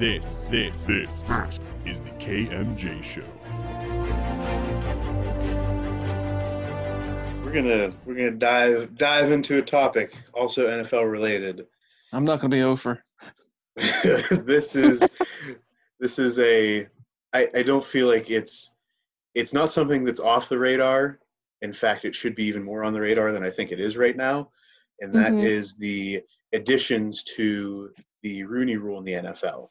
This, this, this is the KMJ Show. We're gonna we're gonna dive dive into a topic also NFL related. I'm not going to be over. this is this is a I, I don't feel like it's it's not something that's off the radar. In fact, it should be even more on the radar than I think it is right now, and that is Mhm. the additions to the Rooney Rule in the NFL.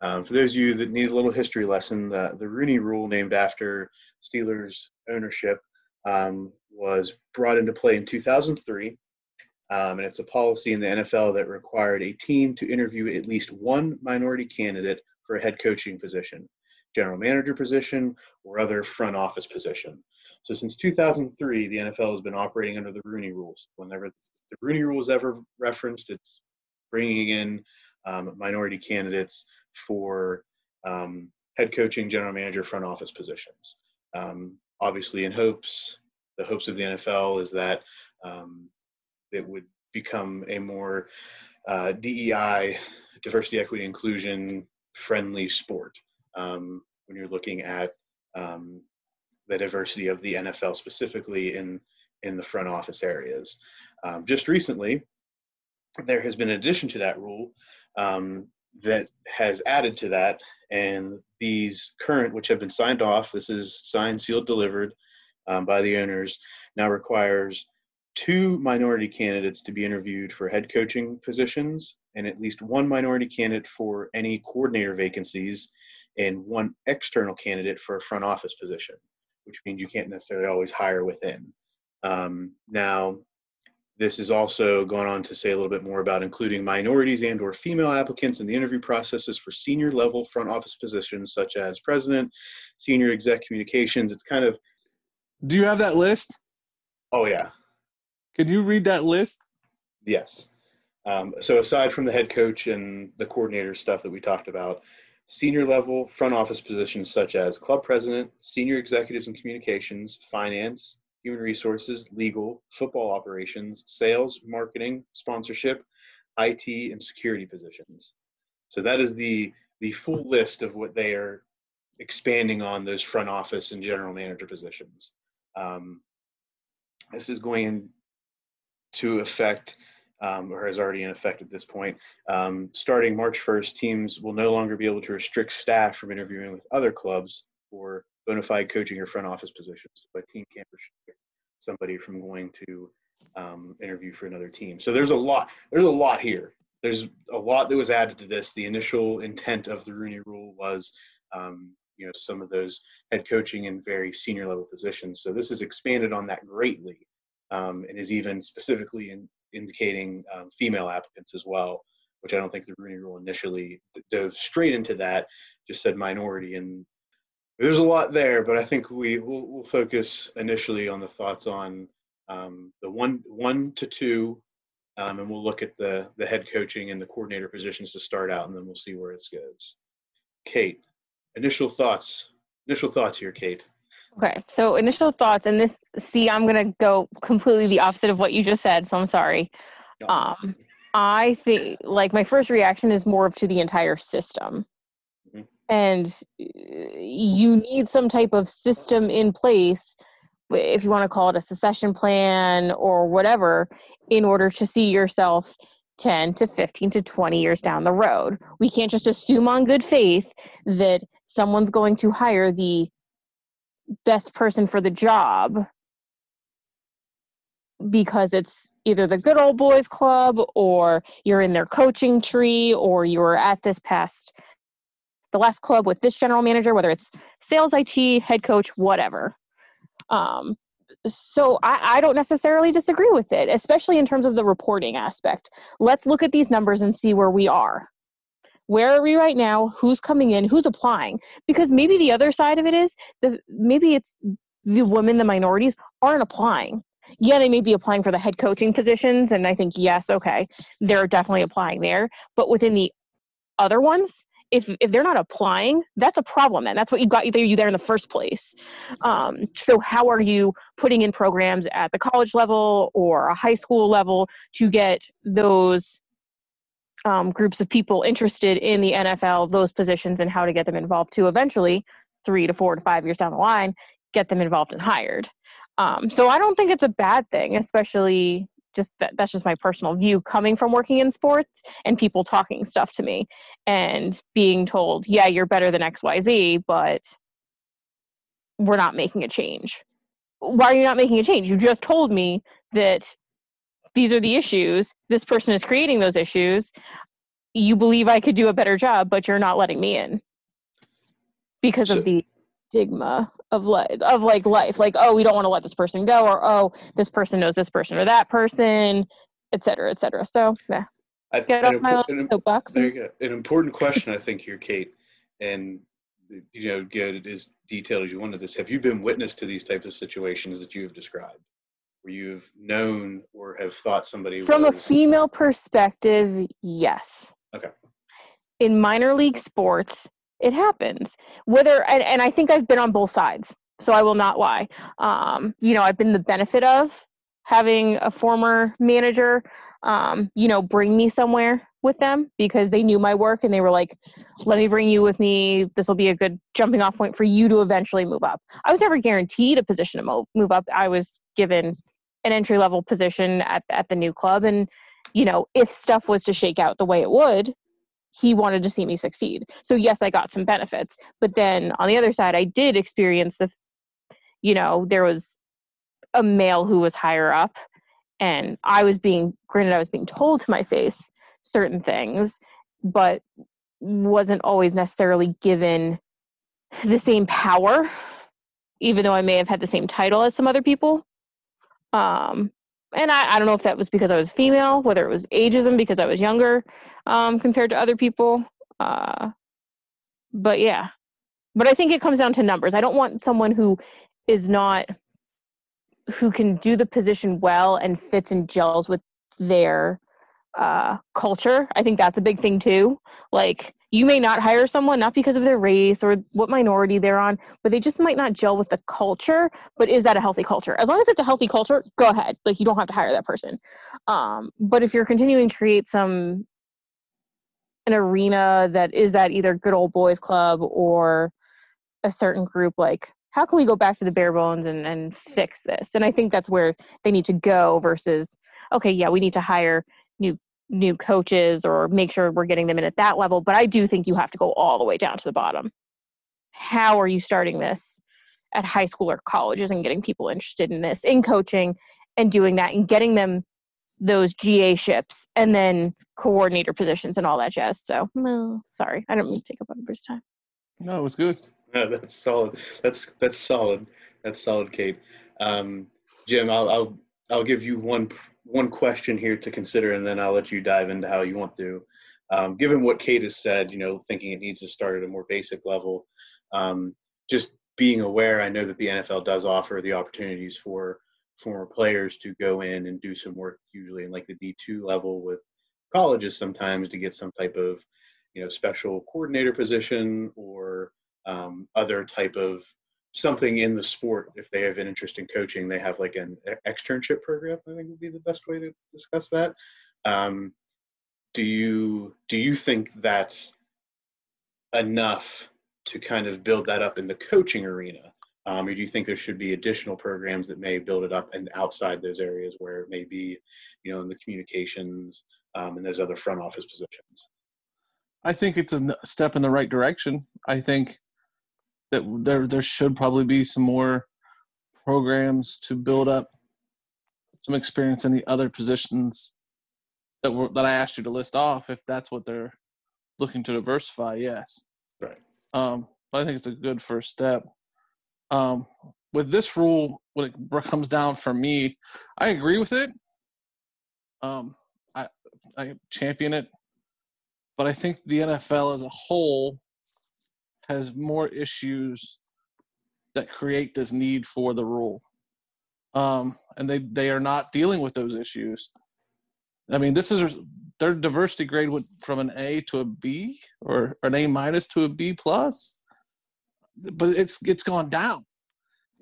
Um, for those of you that need a little history lesson, the, the Rooney Rule, named after Steelers ownership, um, was brought into play in 2003. Um, and it's a policy in the NFL that required a team to interview at least one minority candidate for a head coaching position, general manager position, or other front office position. So since 2003, the NFL has been operating under the Rooney Rules. Whenever the Rooney Rule is ever referenced, it's bringing in um, minority candidates for um, head coaching, general manager, front office positions. Um, obviously, in hopes, the hopes of the NFL is that um, it would become a more uh, DEI, diversity, equity, inclusion friendly sport. Um, when you're looking at um, the diversity of the NFL specifically in in the front office areas. Um, just recently, there has been an addition to that rule um, that has added to that, and these current, which have been signed off, this is signed, sealed, delivered um, by the owners, now requires two minority candidates to be interviewed for head coaching positions, and at least one minority candidate for any coordinator vacancies, and one external candidate for a front office position, which means you can't necessarily always hire within. Um, now, this is also going on to say a little bit more about including minorities and or female applicants in the interview processes for senior level front office positions such as president, senior exec communications. It's kind of, Do you have that list? oh yeah, Can you read that list? Yes. Um, so aside from the head coach and the coordinator stuff that we talked about, senior level front office positions such as club president, senior executives in communications, finance, human resources, legal, football operations, sales, marketing, sponsorship, IT, and security positions. So that is the the full list of what they are expanding on those front office and general manager positions. Um, this is going to affect um, or is already in effect at this point. Um, starting March 1st, teams will no longer be able to restrict staff from interviewing with other clubs for bona fide coaching or front office positions. But team can't restrict somebody from going to um, interview for another team. So there's a lot. There's a lot here. There's a lot that was added to this. The initial intent of the Rooney Rule was, um, you know, some of those head coaching in very senior level positions. So this has expanded on that greatly, um, and is even specifically in, indicating um, female applicants as well, which I don't think the Rooney Rule initially dove straight into that. Just said minority, and there's a lot there. But I think we will we'll focus initially on the thoughts on um, the one one to two, um, and we'll look at the the head coaching and the coordinator positions to start out, and then we'll see where this goes. Kate, initial thoughts. Initial thoughts here, Kate. Okay, so initial thoughts, and this, see, I'm gonna go completely the opposite of what you just said, so I'm sorry. Um, I think, like, my first reaction is more of to the entire system. And you need some type of system in place, if you want to call it a succession plan or whatever, in order to see yourself 10 to 15 to 20 years down the road. We can't just assume on good faith that someone's going to hire the best person for the job because it's either the good old boys club or you're in their coaching tree or you're at this past the last club with this general manager whether it's sales it head coach whatever. Um, so I, I don't necessarily disagree with it especially in terms of the reporting aspect. Let's look at these numbers and see where we are. Where are we right now? Who's coming in? Who's applying? Because maybe the other side of it is the maybe it's the women the minorities aren't applying. Yeah they may be applying for the head coaching positions and i think yes okay they're definitely applying there. But within the other ones if if they're not applying that's a problem then that's what you got you there you there in the first place um, so how are you putting in programs at the college level or a high school level to get those um, groups of people interested in the NFL, those positions, and how to get them involved to eventually, three to four to five years down the line, get them involved and hired. Um, so I don't think it's a bad thing, especially just that, that's just my personal view coming from working in sports and people talking stuff to me and being told, yeah, you're better than XYZ, but we're not making a change. Why are you not making a change? You just told me that these are the issues. This person is creating those issues. You believe I could do a better job, but you're not letting me in because So- of the stigma of life of like life like oh we don't want to let this person go or oh this person knows this person or that person et cetera et cetera so yeah I, get an off my an soapbox There you go. An important question, I think, here, Kate, and you know, get as detailed as you wanted this. Have you been witness to these types of situations that you have described, where you've known or have thought somebody From a female perspective, yes. Okay. In minor league sports, it happens. Whether and, and I think I've been on both sides, so I will not lie. Um, you know, I've been the benefit of having a former manager, um, you know, bring me somewhere with them because they knew my work and they were like, "Let me bring you with me. This will be a good jumping off point for you to eventually move up." I was never guaranteed a position to move move up. I was given an entry level position at at the new club and you know if stuff was to shake out the way it would he wanted to see me succeed. So yes i got some benefits but then on the other side i did experience the you know there was a male who was higher up and i was being granted i was being told to my face certain things but wasn't always necessarily given the same power even though i may have had the same title as some other people. Um and I, I don't know if that was because I was female, whether it was ageism because I was younger um, compared to other people. Uh, but yeah, but I think it comes down to numbers. I don't want someone who is not who can do the position well and fits and gels with their uh, culture. I think that's a big thing too. Like you may not hire someone not because of their race or what minority they're on, but they just might not gel with the culture. But is that a healthy culture? As long as it's a healthy culture, go ahead. Like you don't have to hire that person. Um, but if you're continuing to create some an arena that is that either good old boys club or a certain group, like how can we go back to the bare bones and, and fix this? And I think that's where they need to go versus okay, yeah, we need to hire new new coaches or make sure we're getting them in at that level. But I do think you have to go all the way down to the bottom. How are you starting this at high school or colleges and getting people interested in this, in coaching and doing that and getting them those GA ships and then coordinator positions and all that jazz. So, no, sorry, I don't mean to take up everybody's time. No, it was good. No, that's solid. That's that's solid. That's solid, Kate. Um, Jim, I'll, I'll I'll give you one one question here to consider, and then I'll let you dive into how you want to. Um, given what Kate has said, you know, thinking it needs to start at a more basic level, um, just being aware. I know that the NFL does offer the opportunities for former players to go in and do some work, usually in like the D two level with colleges, sometimes to get some type of, you know, special coordinator position or um, other type of something in the sport if they have an interest in coaching they have like an externship program i think would be the best way to discuss that. Um, do you do you think that's enough to kind of build that up in the coaching arena? Um, or do you think there should be additional programs that may build it up and outside those areas where it may be you know in the communications um, and those other front office positions? I think it's a step in the right direction. I think that there there should probably be some more programs to build up some experience in the other positions that were that I asked you to list off. If that's what they're looking to diversify, yes. right Um, but I think it's a good first step. Um, with this rule, when it comes down for me, I agree with it. Um, I I champion it, but I think the NFL as a whole has more issues that create this need for the rule, um, and they they are not dealing with those issues. I mean, this is their diversity grade went from an A to a B or an A minus to a B plus, but it's it's gone down,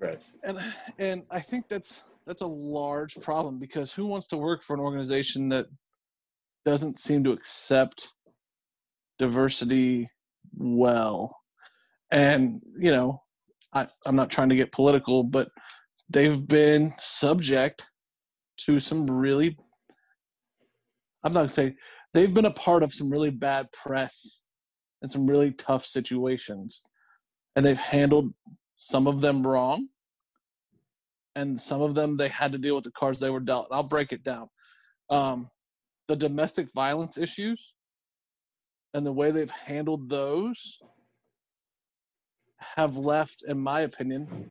right and and I think that's that's a large problem because who wants to work for an organization that doesn't seem to accept diversity well. And, you know, I, I'm not trying to get political, but they've been subject to some really, I'm not going to say, they've been a part of some really bad press and some really tough situations. And they've handled some of them wrong. And some of them they had to deal with the cards they were dealt. I'll break it down. Um, the domestic violence issues and the way they've handled those have left, in my opinion,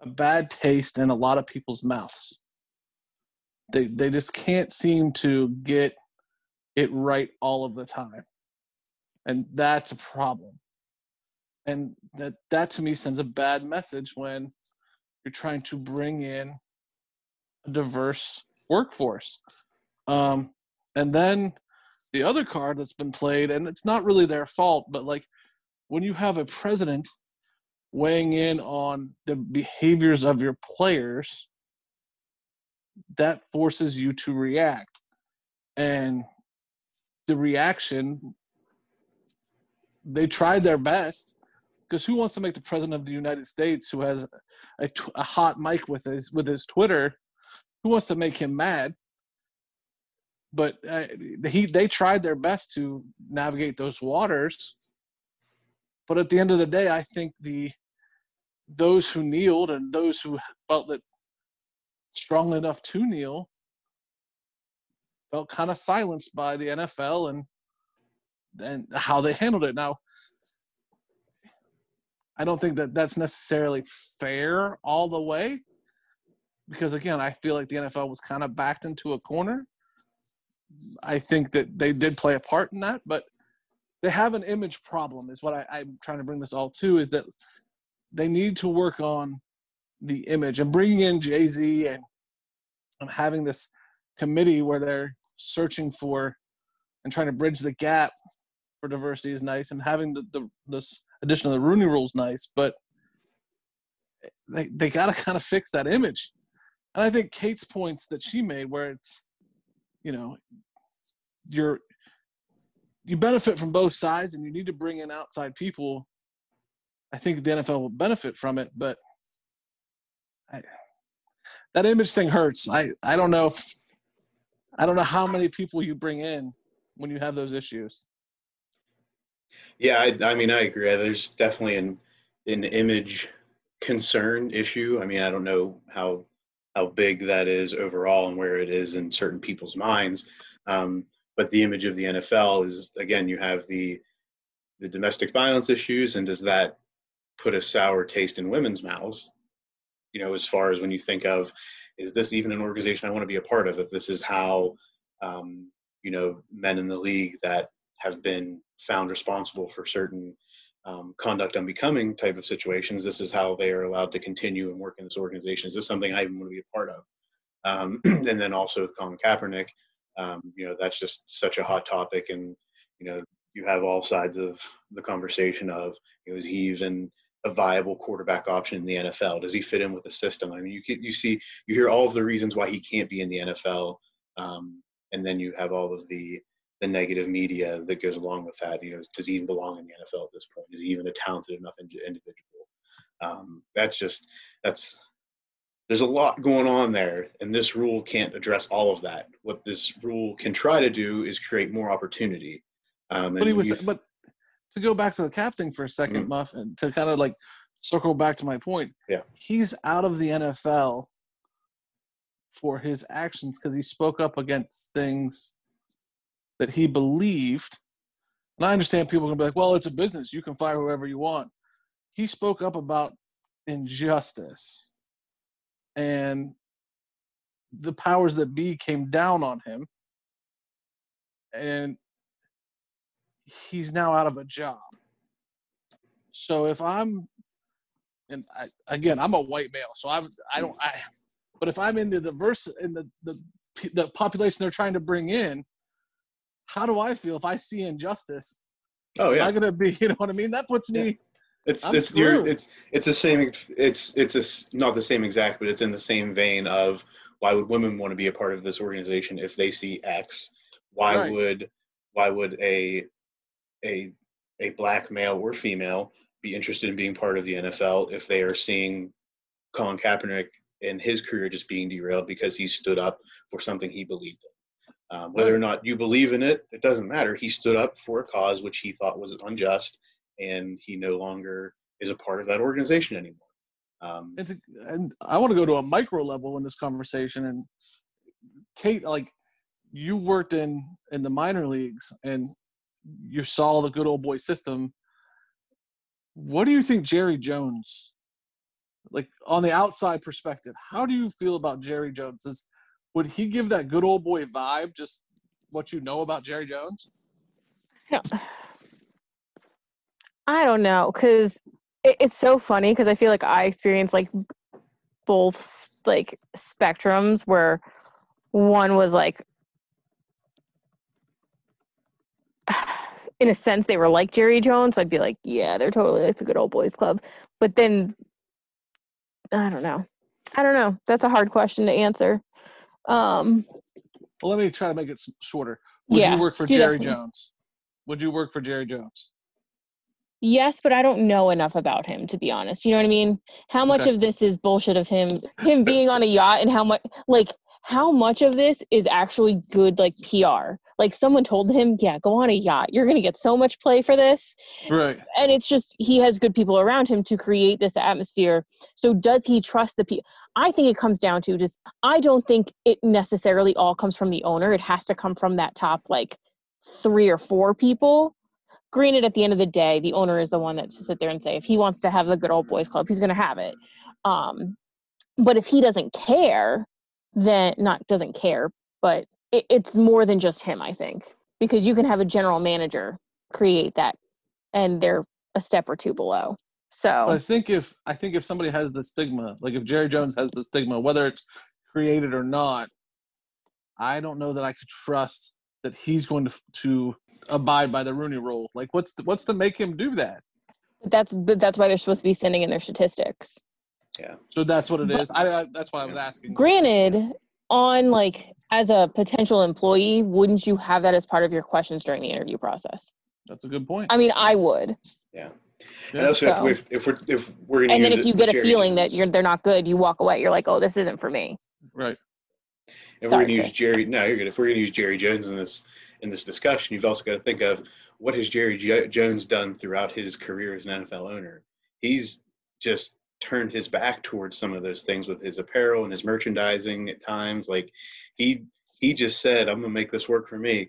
a bad taste in a lot of people's mouths. They they just can't seem to get it right all of the time. And that's a problem. And that that to me sends a bad message when you're trying to bring in a diverse workforce. Um, and then the other card that's been played, and it's not really their fault, but like when you have a president weighing in on the behaviors of your players, that forces you to react. And the reaction, they tried their best because who wants to make the president of the United States, who has a, a hot mic with his with his Twitter, who wants to make him mad? but uh, he they tried their best to navigate those waters but at the end of the day i think the those who kneeled and those who felt that strong enough to kneel felt kind of silenced by the NFL and and how they handled it. Now, I don't think that that's necessarily fair all the way because again, I feel like the NFL was kind of backed into a corner I think that they did play a part in that, but they have an image problem. Is what I, am trying to bring this all to is that they need to work on the image and bringing in Jay Z and and having this committee where they're searching for and trying to bridge the gap for diversity is nice, and having the, the this addition of the Rooney Rule is nice, but they they got to kind of fix that image. And I think Kate's points that she made, where it's you know you're you benefit from both sides and you need to bring in outside people i think the nfl will benefit from it but I, that image thing hurts. I i don't know if i don't know how many people you bring in when you have those issues. Yeah i, I mean i agree. There's definitely an an image concern issue. I mean i don't know how how big that is overall and where it is in certain people's minds um, but the image of the NFL is again you have the the domestic violence issues and does that put a sour taste in women's mouths you know as far as when you think of is this even an organization I want to be a part of? If this is how um, you know men in the league that have been found responsible for certain um, conduct unbecoming type of situations this is how they are allowed to continue and work in this organization. Is this something I even want to be a part of? Um, and then also with Colin Kaepernick um, you know that's just such a hot topic and you know you have all sides of the conversation of you know, is he even a viable quarterback option in the NFL? Does he fit in with the system? I mean, you you see you hear all of the reasons why he can't be in the NFL, um, and then you have all of the the negative media that goes along with that. You know, does he even belong in the NFL at this point? Is he even a talented enough individual? Um, that's just that's there's a lot going on there and this rule can't address all of that what this rule can try to do is create more opportunity um, but he was but to go back to the cap thing for a 2nd mm-hmm. muff and to kind of like circle back to my point yeah. he's out of the nfl for his actions because he spoke up against things that he believed. And i understand people can be like well it's a business. You can fire whoever you want. He spoke up about injustice and the powers that be came down on him. And he's now out of a job so if i'm and I, again i'm a white male so i'm i don't i but if i'm in the diverse in the the the population they're trying to bring in how do i feel if i see injustice oh yeah I'm i gonna be you know what i mean that puts me yeah it's I'm it's your, it's it's the same. It's it's a, not the same exact, but it's in the same vein of why would women want to be a part of this organization if they see X? Why Right. would why would a a a black male or female be interested in being part of the NFL if they are seeing Colin Kaepernick and his career just being derailed because he stood up for something he believed in. Um, whether or not you believe in it, it doesn't matter. He stood up for a cause which he thought was unjust, and he no longer is a part of that organization anymore. Um, it's a, and I want to go to a micro level in this conversation. And Kate, like you worked in in the minor leagues and you saw the good old boy system. What do you think Jerry Jones, like on the outside perspective, how do you feel about Jerry Jones? Is, would he give that good old boy vibe? Just what you know about Jerry Jones? Yeah. I don't know because it, it's so funny because I feel like I experience like both like spectrums where one was like in a sense they were like Jerry Jones. I'd be like, yeah, they're totally like the good old boys club. But then I don't know. I don't know. That's a hard question to answer. Um, Well, let me try to make it shorter. Would yeah, you work for Jerry me. Jones? Would you work for Jerry Jones? Yes, but I don't know enough about him to be honest. You know what I mean? How much Okay. of this is bullshit of him him being on a yacht and how much like how much of this is actually good like PR? Like someone told him, "Yeah, go on a yacht. You're going to get so much play for this." Right. And it's just he has good people around him to create this atmosphere. So does he trust the people? I think it comes down to just I don't think it necessarily all comes from the owner. It has to come from that top like 3 or 4 people granted at the end of the day the owner is the one that to sit there and say if he wants to have the good old boys club he's going to have it um but if he doesn't care then not doesn't care but it, it's more than just him i think because you can have a general manager create that and they're a step or two below So I think if I think if somebody has the stigma, like if Jerry Jones has the stigma, whether it's created or not, I don't know that I could trust that he's going to to abide by the Rooney Rule. Like, what's the, what's to make him do that? that's but that's why they're supposed to be sending in their statistics So that's what it But- is. I, I that's what I was asking. granted on like as a potential employee wouldn't you have that as part of your questions during the interview process That's a good point. i mean i would yeah. Yeah. And also, So- if, if, if we're if we're gonna and then if you with get a Jerry feeling that you're they're not good you walk away you're like oh this isn't for me Right. If Sorry, we're going to use Jerry, no, you're good. If we're going to use Jerry Jones in this in this discussion, you've also got to think of what has Jerry jo- Jones done throughout his career as an NFL owner. He's just turned his back towards some of those things with his apparel and his merchandising at times. Like he he just said, "I'm going to make this work for me."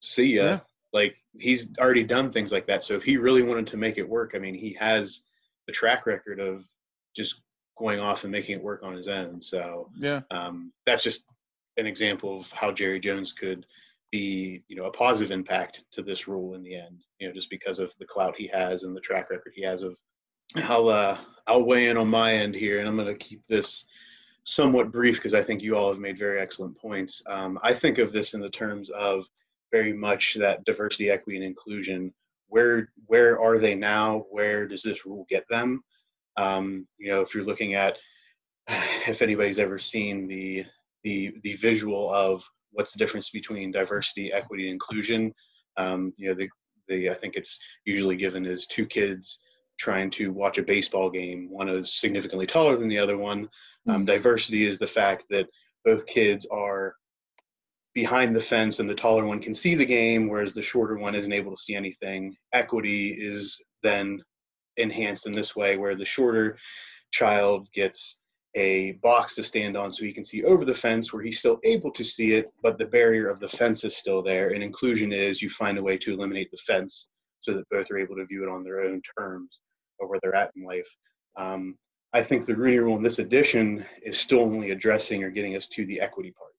See ya. Yeah. Like he's already done things like that. So if he really wanted to make it work, I mean, he has the track record of just going off and making it work on his own. So Yeah. um, that's just an example of how Jerry Jones could be, you know, a positive impact to this rule in the end. You know, just because of the clout he has and the track record he has of. I'll uh, I'll weigh in on my end here, and I'm going to keep this somewhat brief because I think you all have made very excellent points. Um, I think of this in the terms of very much that diversity, equity, and inclusion. Where where are they now? Where does this rule get them? Um, you know, if you're looking at if anybody's ever seen the the the visual of what's the difference between diversity, equity, and inclusion, um, you know, the the I think it's usually given as two kids trying to watch a baseball game. One is significantly taller than the other one. Um, diversity is the fact that both kids are behind the fence and the taller one can see the game, whereas the shorter one isn't able to see anything. Equity is then enhanced in this way, where the shorter child gets a box to stand on so he can see over the fence where he's still able to see it, but the barrier of the fence is still there. And inclusion is you find a way to eliminate the fence so that both are able to view it on their own terms or where they're at in life. Um, I think the Rooney Rule in this edition is still only addressing or getting us to the equity part.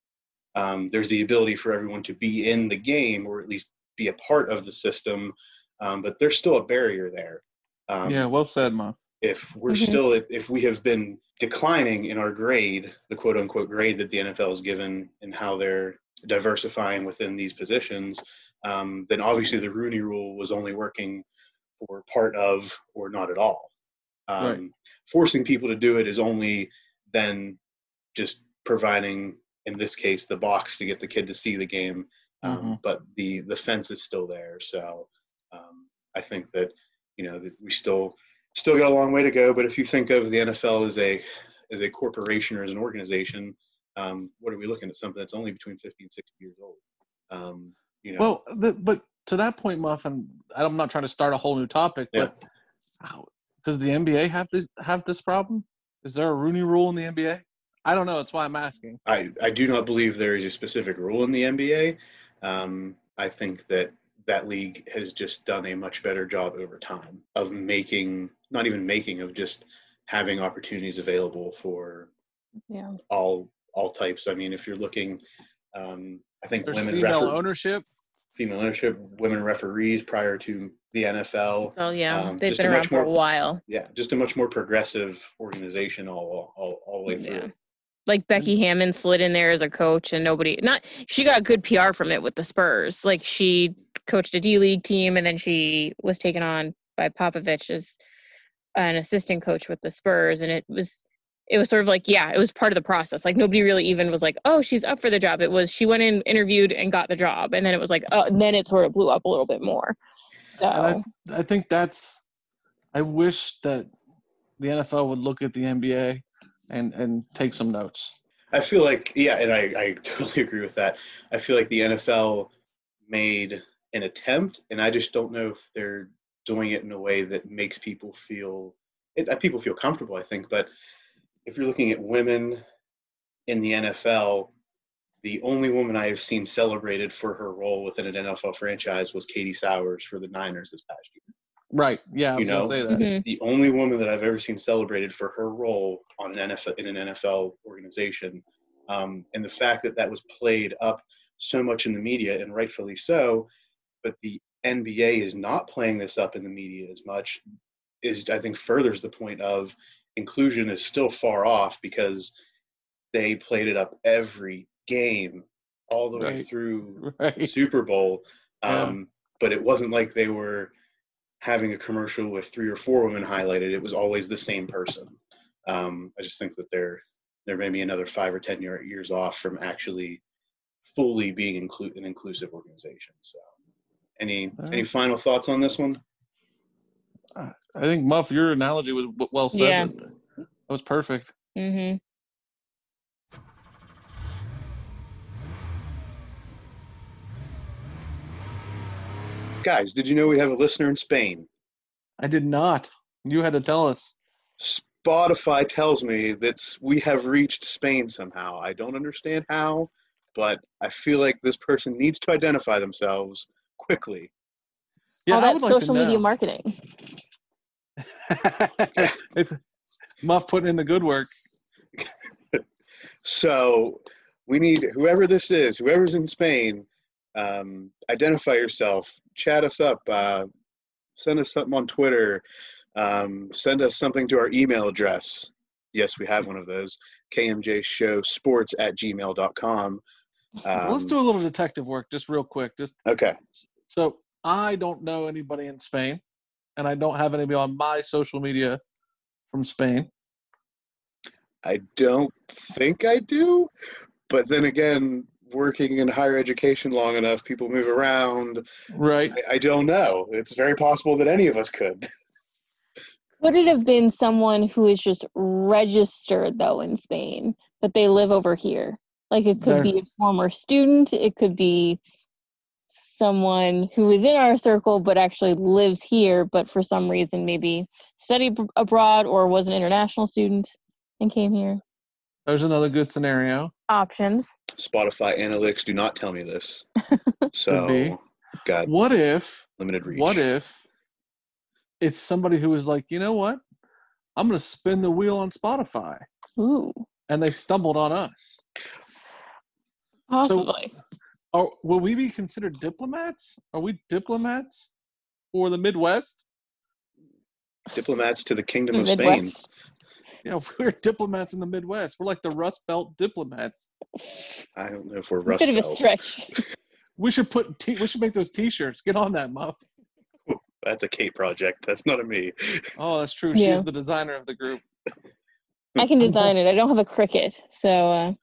Um, there's the ability for everyone to be in the game or at least be a part of the system, um, but there's still a barrier there. Um, yeah. Well said, Mom. if we're Mhm. still if we have been declining in our grade the quote unquote grade that the nfl has given and how they're diversifying within these positions um, then obviously the rooney rule was only working for part of or not at all um, Right. forcing people to do it is only then just providing in this case the box to get the kid to see the game um, Mhm. but the the fence is still there. So um, I think that you know that we still still got a long way to go. But if you think of the NFL as a as a corporation or as an organization, um, what are we looking at? Something that's only between 50 and 60 years old. Um, you know, Well, the, but to that point, Muffin, I'm not trying to start a whole new topic, Yeah. but how, does the NBA have this have this problem? Is there a Rooney Rule in the NBA? I don't know. That's why I'm asking. I, I do not believe there is a specific rule in the NBA. Um, I think that that league has just done a much better job over time of making, not even making, of just having opportunities available for Yeah. all all types. I mean, if you're looking, um, I think There's women female refer- ownership. Female ownership, women referees prior to the NFL. Oh yeah, Um, they've been a around for a more- while. Yeah, just a much more progressive organization all all, all the way through. Yeah. Like Becky Hammon slid in there as a coach, and nobody not she got good PR from it with the Spurs. Like she coached a D League team, and then she was taken on by Popovich as an assistant coach with the Spurs, and it was it was sort of like yeah, it was part of the process. Like nobody really even was like, oh, she's up for the job. It was she went in, interviewed, and got the job, and then it was like, oh, and then it sort of blew up a little bit more. So I, I think that's. I wish that the NFL would look at the NBA and and take some notes. I feel like, yeah, and I, I totally agree with that. I feel like the NFL made an attempt, and I just don't know if they're doing it in a way that makes people feel it, uh, people feel comfortable. I think, but if you're looking at women in the NFL, the only woman I have seen celebrated for her role within an NFL franchise was Katie Sowers for the Niners this past year. Right. Yeah. I You was know? say that. mhm. the only woman that I've ever seen celebrated for her role on an NFL in an NFL organization, um, and the fact that that was played up so much in the media and rightfully so, but the NBA is not playing this up in the media as much, is I think furthers the point of inclusion is still far off because they played it up every game all the way through Right. Super Bowl. Yeah. Um, But it wasn't like they were having a commercial with three or four women highlighted. It was always the same person. Um, I just think that they're they're maybe another five or ten year, years off from actually fully being inclu- an inclusive organization. So, any any final thoughts on this one? I think Muff, your analogy was well said. Yeah. That was perfect. Mhm. Guys, did you know we have a listener in Spain? I did not. You had to tell us. Spotify tells me that we have reached Spain somehow. I don't understand how, but I feel like this person needs to identify themselves quickly. Yeah, All I that would like to social media know. marketing. it's Muff putting in the good work. So we need whoever this is, whoever's in Spain, um, identify yourself, chat us up, uh, send us something on Twitter, um, send us something to our email address. Yes, we have one of those. KMJShowSports at gmail.com. Um, Let's do a little detective work just real quick. Just Okay. so I don't know anybody in Spain, and I don't have anybody on my social media from Spain. I don't think I do, but then again, working in higher education long enough, people move around. Right. I, I don't know. It's very possible that any of us could. Would it have been someone who is just registered though in Spain, but they live over here? Like it could be a former student, it could be someone who is in our circle but actually lives here, but for some reason maybe studied ab- abroad or was an international student and came here. There's another good scenario. Options. Spotify analytics do not tell me this. So, God. What if? limited reach. What if it's somebody who is like, you know what? I'm going to spin the wheel on Spotify, Ooh, and they stumbled on us. possibly. Are will we be considered diplomats? Are we diplomats for the Midwest? diplomats to the Kingdom of Spain? Yeah, we're diplomats in the Midwest. We're like the Rust Belt diplomats. I don't know if we're A Rust bit of a stretch. We should put t- we should make those T-shirts. Get on that, Muff. That's a Kate project. That's not a me. Oh, that's true. Yeah. She's the designer of the group. I can design it. I don't have a Cricut, so uh,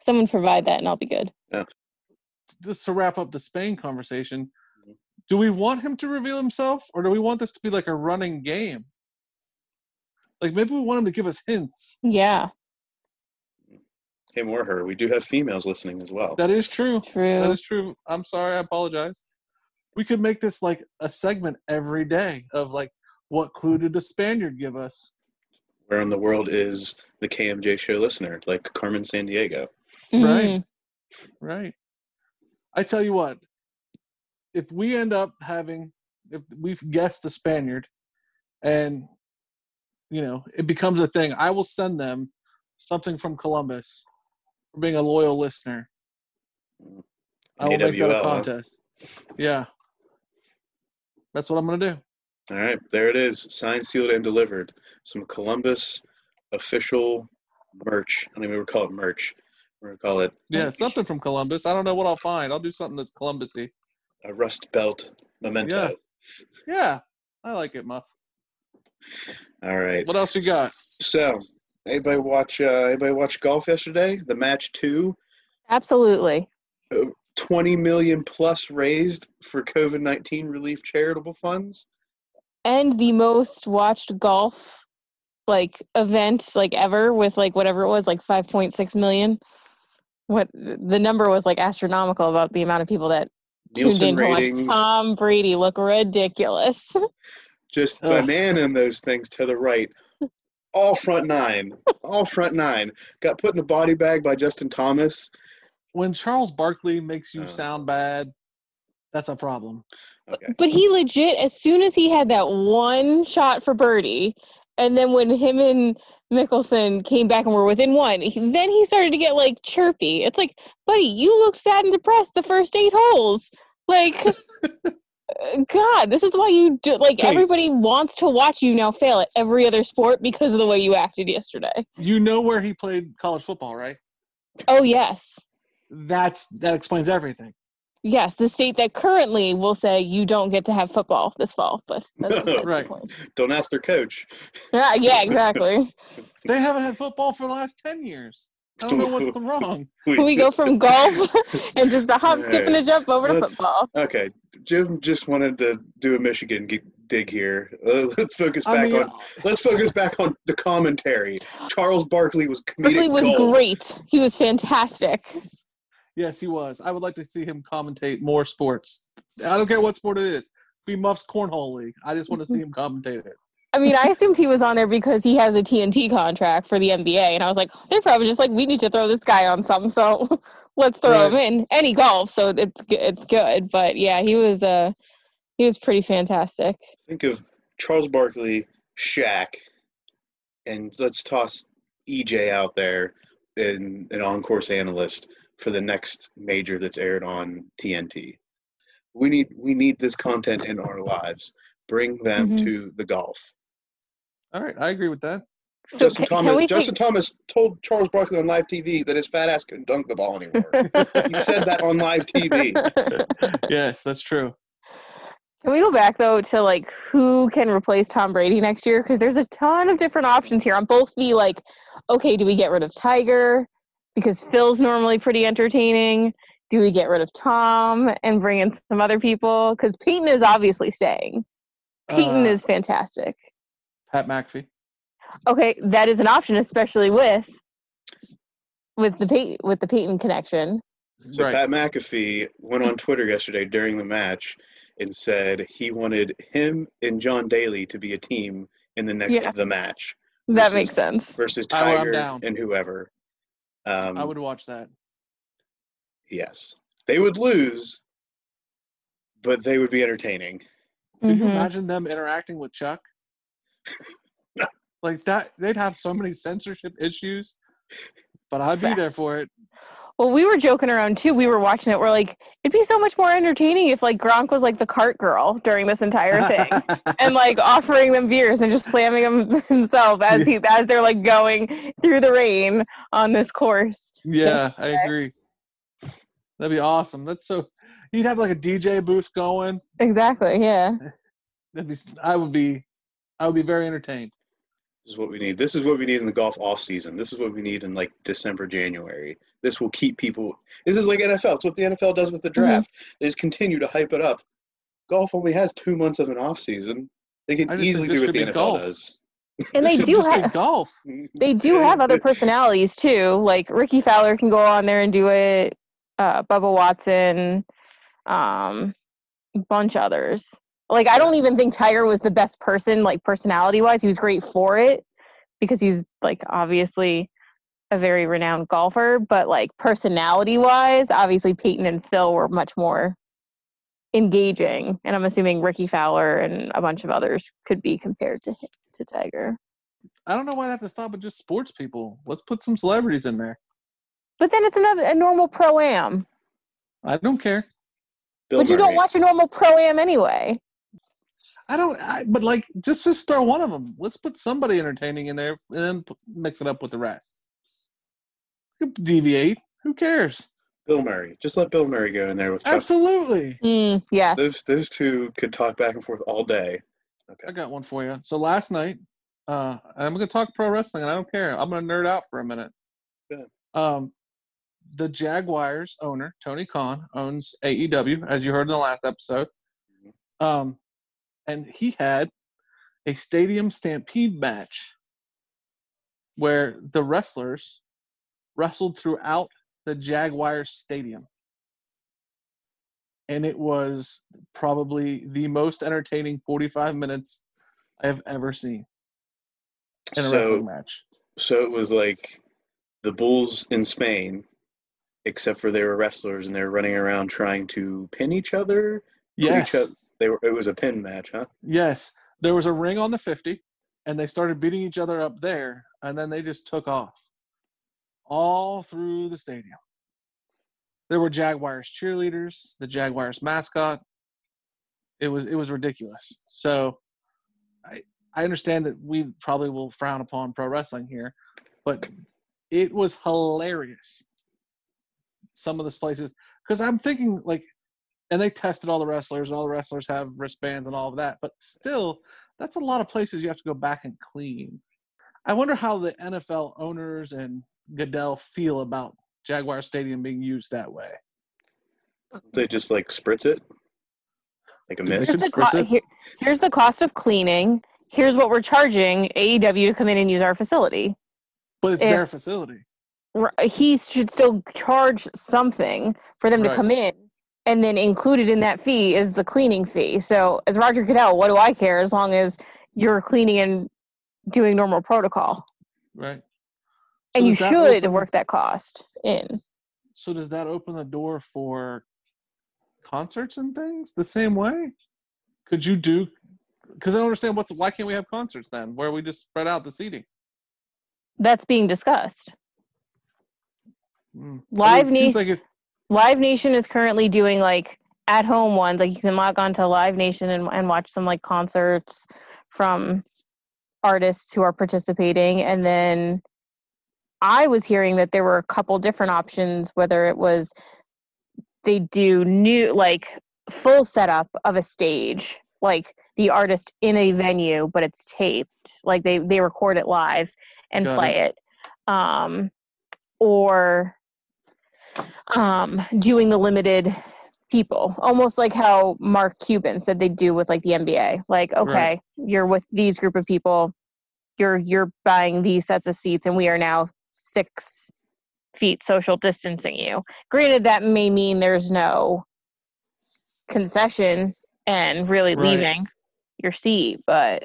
someone provide that and I'll be good. Just to wrap up the Spain conversation, Mhm. do we want him to reveal himself, or do we want this to be like a running game? Like maybe we want him to give us hints. Yeah, Him or her. We do have females listening as well. That is true. That true. is true. I'm sorry. I apologize. We could make this like a segment every day of like, what clue did the Spaniard give us? Where in the world is the KMJ show listener, like Carmen Sandiego? Right. Mhm. Right. I tell you what, if we end up having, if we've guessed the Spaniard and, you know, it becomes a thing, I will send them something from Columbus for being a loyal listener. I will make that a huh? contest. Yeah. That's what I'm going to do. All right, there it is. Signed, sealed, and delivered. Some Columbus official merch. I don't even call it merch. We're gonna call it Yeah, something from Columbus. I don't know what I'll find. I'll do something that's Columbusy. a rust belt memento. Yeah. Yeah, I like it, Muff. All right. What else you got? So, anybody watch? Uh, anybody watch golf yesterday? The match two. Absolutely. 20 million plus raised for COVID 19 relief charitable funds. And the most watched golf like event like ever with like whatever it was like 5.6 million. What the number was like astronomical about the amount of people that tuned Nielsen in to watch Tom Brady look ridiculous. just Ugh. bananing those things to the right. All front nine, all front nine. Got put in a body bag by Justin Thomas. When Charles Barkley makes you Uh. sound bad, that's a problem. Okay. But he legit, as soon as he had that one shot for birdie, and then when him and Mickelson came back and we were within one, he, then he started to get like chirpy. It's like, buddy, you look sad and depressed the first eight holes. Like, uh, God, this is why you do. Like, Hey. everybody wants to watch you now fail at every other sport because of the way you acted yesterday. You know where he played college football, right? Oh yes, That's that explains everything. Yes, the state that currently will say you don't get to have football this fall, but that's besides the Right. point. Don't ask their coach. Yeah, yeah, exactly. They haven't had football for the last ten years. I don't know what's wrong. we go from golf and just a hop, skip, and a jump over to Let's- football. Okay, Jim just wanted to do a Michigan g- dig here. Uh, let's focus back I mean, on. Let's focus back on the commentary. Charles Barkley was comedic Barkley was gold. great. He was fantastic. Yes, he was. I would like to see him commentate more sports. I don't care what sport it is. Be Muff's cornhole league. I just want to see him commentate it. I mean, I assumed he was on there because he has a TNT contract for the NBA, and I was like, they're probably just like, we need to throw this guy on some, so let's throw him in. And he golfs, so it's it's good. But yeah, he was uh he was pretty fantastic. Think of Charles Barkley, Shaq, and let's toss EJ out there in an on-course analyst for the next major that's aired on TNT. We need we need this content in our lives. Bring them Mhm. to the golf. All right, I agree with that. So Justin can Thomas. we Justin take- Thomas told Charles Barkley on live TV that his fat ass couldn't dunk the ball anymore. he said that on live TV. yes, that's true. Can we go back though to like who can replace Tom Brady next year? Because there's a ton of different options here on both the like, okay, do we get rid of Tiger because Phil's normally pretty entertaining? Do we get rid of Tom and bring in some other people? Because Peyton is obviously staying. Peyton Uh, is fantastic. Pat McAfee. Okay, that is an option, especially with with the Pey- with the Peyton connection. So right. Pat McAfee went on Twitter yesterday during the match and said he wanted him and John Daly to be a team in the next Yeah. the match That makes sense. versus Tiger and whoever. Um, I would watch that. yes, they would lose, but they would be entertaining. Can you Mhm. imagine them interacting with Chuck? like that, they'd have so many censorship issues, but I'd be there for it. Well, we were joking around too. We were watching it. We're like, it'd be so much more entertaining if like Gronk was like the cart girl during this entire thing, and like offering them beers and just slamming them himself as he as they're like going through the rain on this course. yeah, I agree. That'd be awesome. That's so. You'd have like a DJ booth going. Exactly. Yeah. That'd be. I would be. I would be very entertained. This is what we need. This is what we need in the golf off season. This is what we need in like December, January. This will keep people. This is like NFL. It's what the NFL does with the draft. They just continue to hype it up. Golf only has two months of an off season. They can easily do what should the NFL golf. does. And they do have golf. they do have other personalities too. Like Rickie Fowler can go on there and do it. Uh, Bubba Watson, um, a bunch others. Like I don't even think Tiger was the best person, like personality wise. He was great for it because he's like obviously a very renowned golfer, but like personality wise, obviously Peyton and Phil were much more engaging. And I'm assuming Rickie Fowler and a bunch of others could be compared to to Tiger. I don't know why they have to stop at just sports people. Let's put some celebrities in there. But then it's another a normal pro am. I don't care. Bill But you don't watch a normal pro am anyway. I don't. I, but like, just just throw one of them. Let's put somebody entertaining in there, and then mix it up with the rest. Deviate. Who cares? Bill Murray. Just let Bill Murray go in there with Chuck. Absolutely. Mm, yes. Those those two could talk back and forth all day. Okay. I got one for you. So last night, uh, I'm going to talk pro wrestling, and I don't care. I'm going to nerd out for a minute. Go. Um, the Jaguars owner Tony Khan owns AEW, as you heard in the last episode. Um, and he had a stadium stampede match where the wrestlers wrestled throughout the Jaguars stadium. And it was probably the most entertaining 45 minutes I have ever seen in a So wrestling match. so it was like the Bulls in Spain, except for they were wrestlers and they were running around trying to pin each other. Yes. Each other, they were. It was a pin match, huh? Yes. There was a ring on the 50, and they started beating each other up there, and then they just took off all through the stadium. There were Jaguars cheerleaders, the Jaguars mascot. It was it was ridiculous. So I I understand that we probably will frown upon pro wrestling here, but it was hilarious. Some of the places because I'm thinking like and they tested all the wrestlers and all the wrestlers have wristbands and all of that but still that's a lot of places you have to go back and clean i wonder how the nfl owners and goodell feel about jaguar stadium being used that way They just like spritz it, like a Did they mist. Here's the, co- here, here's the cost of cleaning. Here's what we're charging AEW to come in and use our facility. but it's If- their facility He should still charge something for them to come in. And then included in that fee is the cleaning fee. So, as Roger Goodell, what do I care as long as you're cleaning and doing normal protocol? right and you should open- work that cost in. so does that open the door for concerts and things the same way could you do because i don't understand what's why can't we have concerts then where we just spread out the seating That's being discussed. Hmm. I mean, Live Nation, like Live Nation is currently doing like at home ones. Like you can log on to Live Nation and, and watch some like concerts from artists who are participating. And then I was hearing that there were a couple different options, whether it was they do new like full setup of a stage, like the artist in a venue, but it's taped. Like they they record it live and Got play it. Um or um doing the limited people almost like how mark cuban said they do with like the nba like okay you're with these group of people you're you're buying these sets of seats and we are now six feet social distancing you. Granted that may mean there's no concession and really Right. leaving your seat but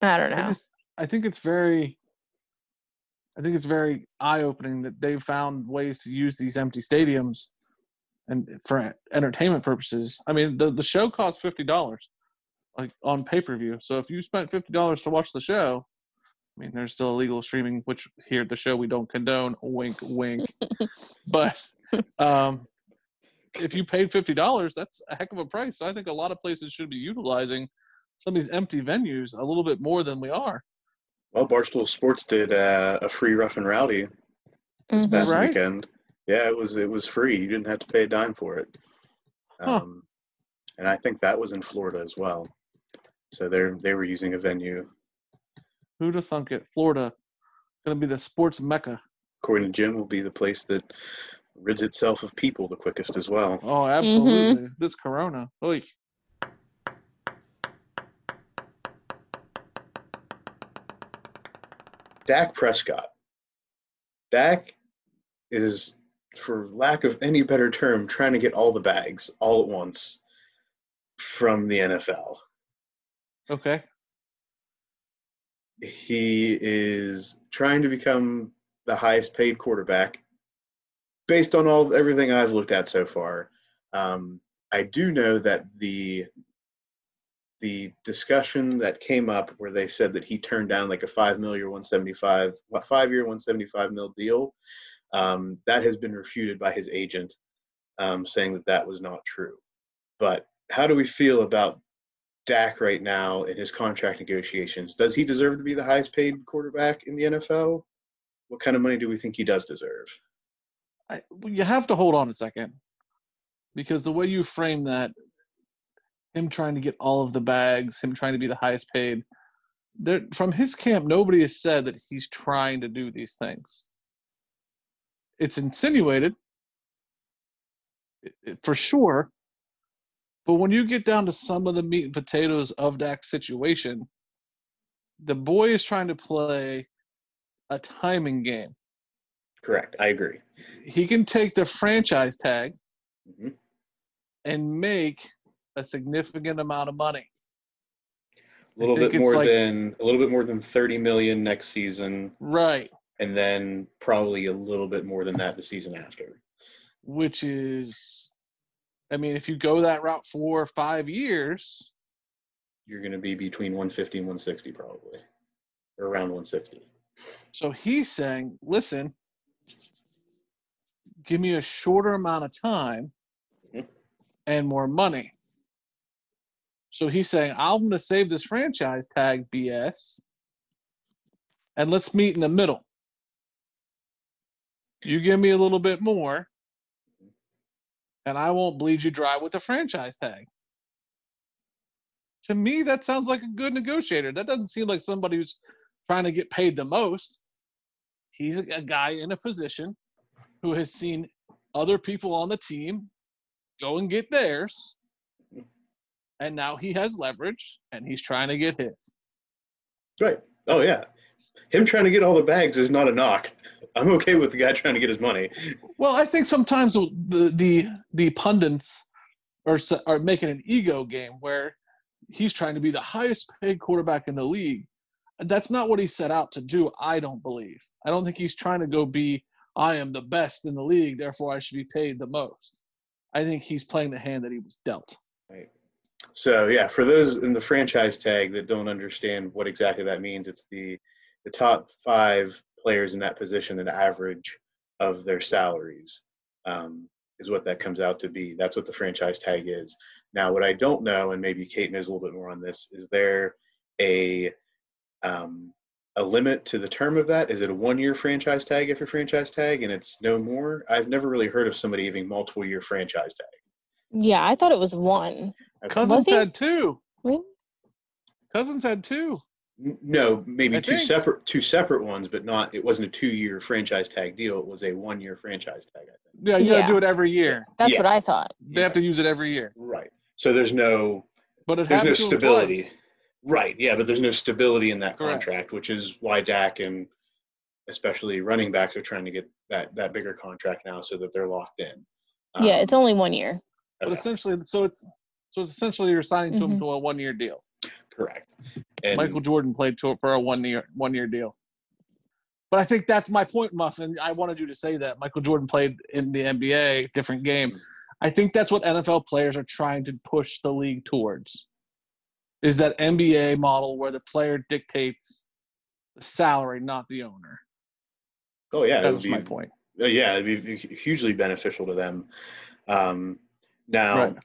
i don't know. I just I think it's very I think it's very eye opening that they've found ways to use these empty stadiums and for entertainment purposes. I mean the the show costs fifty dollars like on pay per view. So if you spent fifty dollars to watch the show, I mean there's still illegal streaming, which here at the show we don't condone. Wink wink. but um if you paid fifty dollars, that's a heck of a price. So I think a lot of places should be utilizing some of these empty venues a little bit more than we are. Well, Barstool Sports did uh, a free Rough and Rowdy this Mhm. past Right. weekend. Yeah, it was it was free. You didn't have to pay a dime for it. Huh. Um, and I think that was in Florida as well. So they're they were using a venue. Who'd have thunk it? Florida, going to be the sports mecca. According to Jim, will be the place that rids itself of people the quickest as well. Oh, absolutely. This Corona. Oy. Dak Prescott. Dak is, for lack of any better term, trying to get all the bags all at once from the NFL. Okay. He is trying to become the highest paid quarterback based on all everything I've looked at so far. Um, I do know that the the discussion that came up where they said that he turned down like a five mil or 175 what five year 175 mil deal um, that has been refuted by his agent um, saying that that was not true. But how do we feel about Dak right now in his contract negotiations? Does he deserve to be the highest paid quarterback in the NFL what kind of money do we think he does deserve? I, well, you have to hold on a second because the way you frame that, him trying to get all of the bags, him trying to be the highest paid, there from his camp, nobody has said that he's trying to do these things. It's insinuated, for sure. But when you get down to some of the meat and potatoes of Dak's situation, the boy is trying to play a timing game. correct I agree He can take the franchise tag hmm and make a significant amount of money. a little bit more like- than a little bit more than 30 million next season Right. and then probably a little bit more than that the season after. Which is, I mean, if you go that route for five years, You're going to be between 150 and 160 probably, or around 160. so he's saying, listen, give me a shorter amount of time Mhm. and more money. So he's saying, I'm going to save this franchise tag BS and let's meet in the middle. You give me a little bit more, and I won't bleed you dry with the franchise tag. To me, that sounds like a good negotiator. That doesn't seem like somebody who's trying to get paid the most. He's a, guy in a position who has seen other people on the team go and get theirs. And now he has leverage and he's trying to get his. Right. Oh yeah. Him trying to get all the bags is not a knock. I'm okay with the guy trying to get his money. Well, I think sometimes the the the pundits are are making an ego game where he's trying to be the highest paid quarterback in the league. That's not what he set out to do. I don't believe. I don't think he's trying to go be I am the best in the league, therefore I should be paid the most. I think he's playing the hand that he was dealt. So yeah, for those in the franchise tag that don't understand what exactly that means, it's the the top five players in that position and average of their salaries um, is what that comes out to be. That's what the franchise tag is. Now, what I don't know, and maybe Kate knows a little bit more on this, is there a um, a limit to the term of that? Is it a one year franchise tag after franchise tag, and it's no more? I've never really heard of somebody having multiple year franchise tag. Yeah, I thought it was one. Okay. Cousins he? had two. Really? Cousins had two. No, maybe I two think- separate two separate ones, but not. It wasn't a two-year franchise tag deal. It was a one-year franchise tag. I think. Yeah, you gotta Yeah. do it every year. That's Yeah. what I thought. They have to use it every year. Right. So there's no But it there's no happened to him stability. Right. Yeah, but there's no stability in that Correct. contract, which is why Dak and especially running backs are trying to get that that bigger contract now, so that they're locked in. yeah, Um, it's only one year. But okay, essentially, so it's so it's essentially you're signing to him to a one year deal. correct. And Michael Jordan played to, for a one year one year deal. But I think that's my point, Muffin. I wanted you to say that Michael Jordan played in the NBA, different game. I think that's what NFL players are trying to push the league towards. Is that NBA model where the player dictates the salary, not the owner. oh yeah, That was be, my point. yeah, it'd be hugely beneficial to them. Um, now, Right.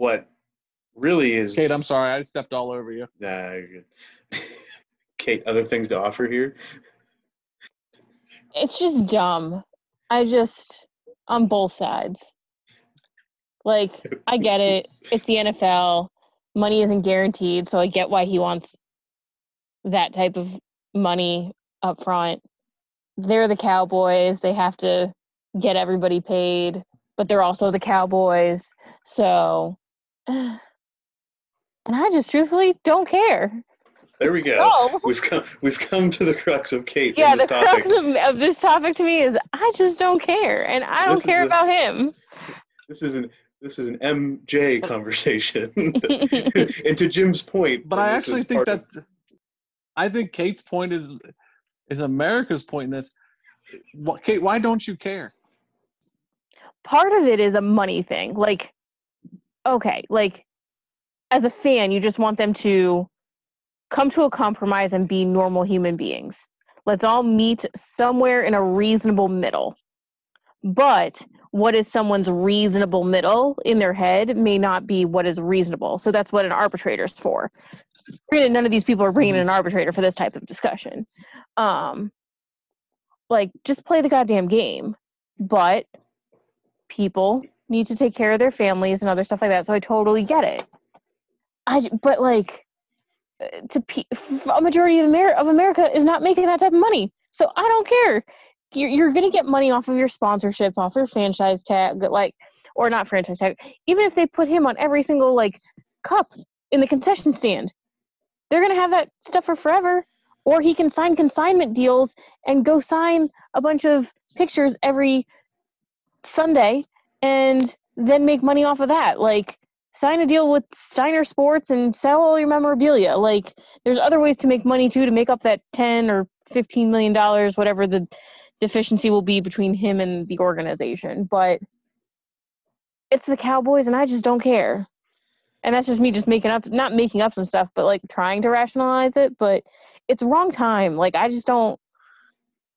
What really is Kate, I'm sorry, I stepped all over you. Nah. Kate, other things to offer here? It's just dumb. I just on both sides. Like I get it. It's the NFL. Money isn't guaranteed, so I get why he wants that type of money up front. They're the Cowboys. They have to get everybody paid, but they're also the Cowboys. So, and I just truthfully don't care. There we go. So- we've come we've come to the crux of Kate. Yeah, in the topic. crux of, of this topic to me is I just don't care, and I don't This care a- about him. This is an this is an MJ conversation. and to Jim's point, But I actually think that of- I think Kate's point is is America's point in this. Wh- Kate, why don't you care? part of it is a money thing. Like, okay, like as a fan, you just want them to come to a compromise and be normal human beings. Let's all meet somewhere in a reasonable middle. But what is someone's reasonable middle in their head may not be what is reasonable. So that's what an arbitrator is for. Granted, none of these people are bringing in an arbitrator for this type of discussion. Um, like, just play the goddamn game. But people need to take care of their families and other stuff like that. So I totally get it. I but like to pe- a majority of America of America is not making that type of money. So I don't care. You're, you're gonna get money off of your sponsorship, off your franchise tag, like, or not franchise tag. Even if they put him on every single like cup in the concession stand, they're gonna have that stuff for forever. Or he can sign consignment deals and go sign a bunch of pictures every Sunday and then make money off of that. Like sign a deal with Steiner Sports and sell all your memorabilia. Like there's other ways to make money too to make up that 10 or 15 million dollars whatever the deficiency will be between him and the organization. But it's the Cowboys and I just don't care. And that's just me just making up not making up some stuff but like trying to rationalize it, but it's wrong time. Like I just don't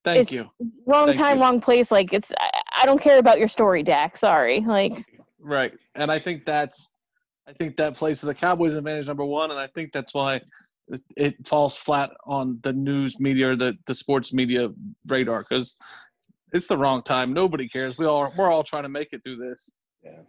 Thank it's you. wrong Thank time, you. wrong place. Like it's I, I don't care about your story, Dak. Sorry. Like Right. And I think that's I think that plays to the Cowboys advantage number one, and I think that's why it, it falls flat on the news media or the, the sports media radar because it's the wrong time. Nobody cares. We all we're all trying to make it through this. Yeah.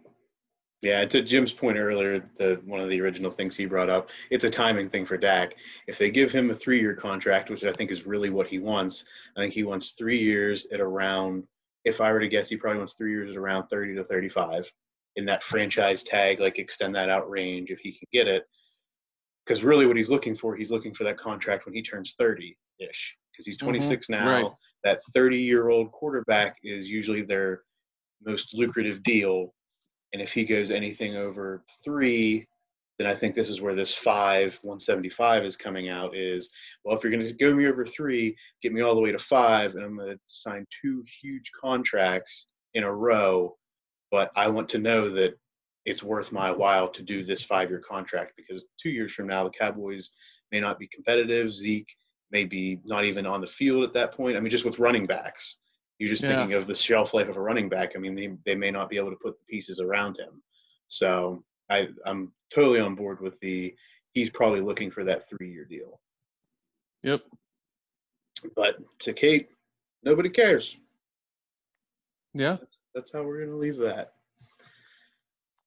Yeah, to Jim's point earlier, the one of the original things he brought up, it's a timing thing for Dak. If they give him a three-year contract, which I think is really what he wants, I think he wants three years at around. If I were to guess, he probably wants three years at around thirty to thirty-five in that franchise tag, like extend that out range if he can get it. Because really, what he's looking for, he's looking for that contract when he turns thirty-ish. Because he's Mhm, 26 now. right. That 30-year-old quarterback is usually their most lucrative deal and if he goes anything over three, then I think this is where this five, 175 is coming out is, well, if you're going to go me over three, get me all the way to five, and I'm going to sign two huge contracts in a row. But I want to know that it's worth my while to do this five year contract because two years from now, the Cowboys may not be competitive. Zeke may be not even on the field at that point. I mean, just with running backs. You're just Yeah. thinking of the shelf life of a running back. I mean, they, they may not be able to put the pieces around him. So I, I'm totally on board with the he's probably looking for that three year deal. Yep. But to Kate, nobody cares. Yeah. That's, that's how we're going to leave that.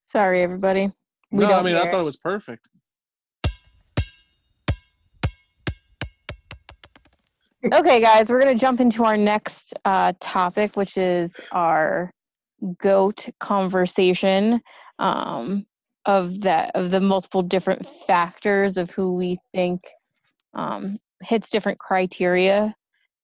sorry everybody. We no, I don't mean I care. thought it was perfect. Okay, guys, we're going to jump into our next uh, topic, which is our goat conversation um, of that of the multiple different factors of who we think um, hits different criteria,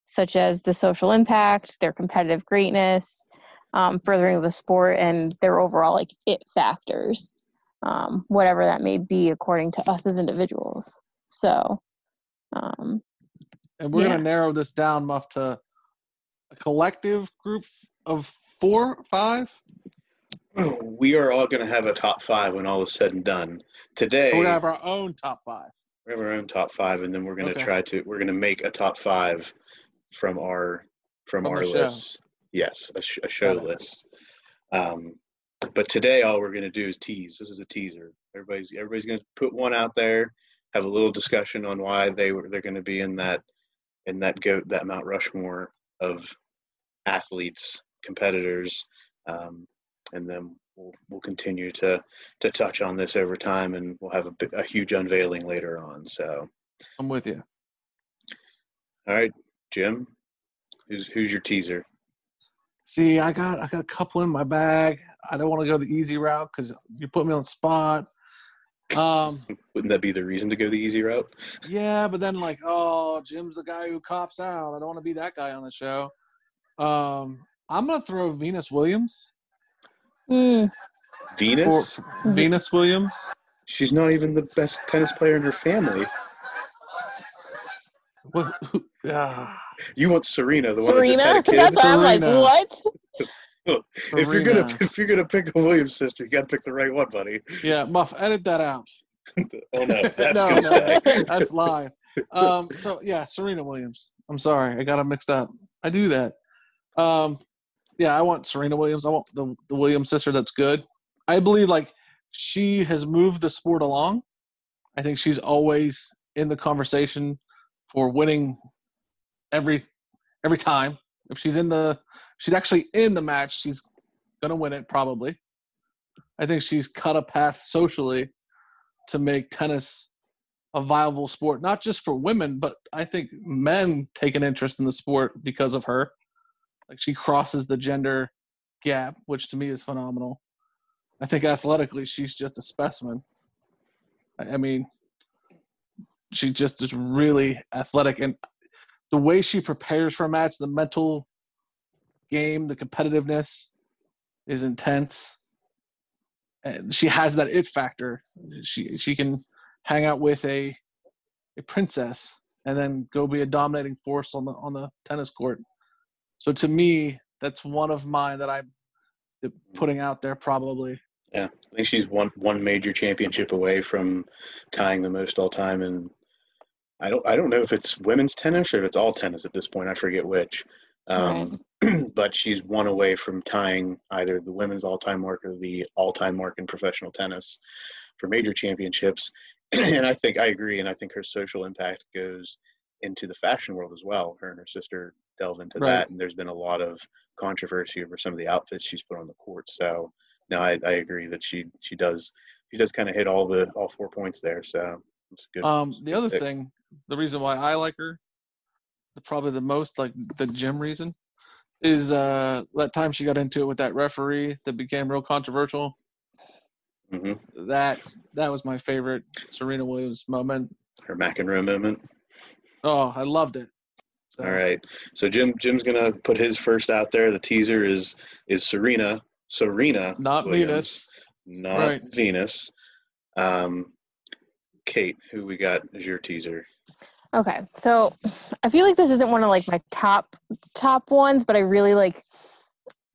such as the social impact, their competitive greatness, um, furthering of the sport, and their overall like it factors, um, whatever that may be, according to us as individuals. So. And we're Yeah. gonna narrow this down, Muff, to a collective group of four, five. We are all going to have a top five when all is said and done. Today, We're gonna have our own top five. we have our own top five, and then we're going to Okay. try to we're going to make a top five from our from, From our list. Yes, a, sh- a show Got list. Um, but today, all we're going to do is tease. This is a teaser. Everybody's everybody's going to put one out there, have a little discussion on why they were they're going to be in that in that goat that Mount Rushmore of athletes competitors, um, and then we'll we'll continue to to touch on this over time, and we'll have a, a huge unveiling later on. So. I'm with you. All right, Jim. Who's who's your teaser? See, I got I got a couple in my bag. I don't want to go the easy route because you put me on the spot. Um, Wouldn't that be the reason to go the easy route? yeah, but then like, oh, Jim's the guy who cops out. I don't want to be that guy on the show. Um, I'm gonna throw Venus Williams. Hmm. Venus? For, Venus Williams. She's not even the best tennis player in her family. What, who, ah, You want Serena, the one Serena? that just had a That's kid. why I'm like, Serena. what? if you're gonna if you're gonna pick a Williams sister, you gotta pick the right one, buddy. Yeah, Muff, edit that out. oh no, that's no, no, that's live. Um, so yeah, Serena Williams. I'm sorry, I got them mixed up. I do that. Um, yeah, I want Serena Williams. I want the the Williams sister. That's good. I believe like she has moved the sport along. I think she's always in the conversation for winning every every time. If she's in the she's actually in the match, she's gonna win it probably. I think she's cut a path socially to make tennis a viable sport, not just for women, but I think men take an interest in the sport because of her. Like she crosses the gender gap, which to me is phenomenal. I think athletically, she's just a specimen. I mean, she just is really athletic, and the way she prepares for a match, the mental game, the competitiveness is intense. And she has that it factor. She she can hang out with a a princess and then go be a dominating force on the on the tennis court. So to me, that's one of mine that I'm putting out there probably. Yeah, I think she's one one major championship away from tying the most all time, and I don't I don't know if it's women's tennis or if it's all tennis at this point. I forget which, um, but she's one away from tying either the women's all time mark or the all time mark in professional tennis for major championships. and I think I agree, and I think her social impact goes into the fashion world as well. Her and her sister delve into Right. that, and there's been a lot of controversy over some of the outfits she's put on the court. So no, I, I agree that she she does she does kind of hit all the all four points there. So it's good. Um, the other pick. thing, the reason why I like her, the, probably the most like the gym reason, is uh that time she got into it with that referee that became real controversial. hmm That that was my favorite Serena Williams moment. Her McEnroe moment. Oh, I loved it. So, All right. So Jim Jim's gonna put his first out there. The teaser is is Serena Serena Not Williams, Venus. not Right. Venus. Um, Kate, who we got as your teaser? Okay, so I feel like this isn't one of like my top top ones, but I really like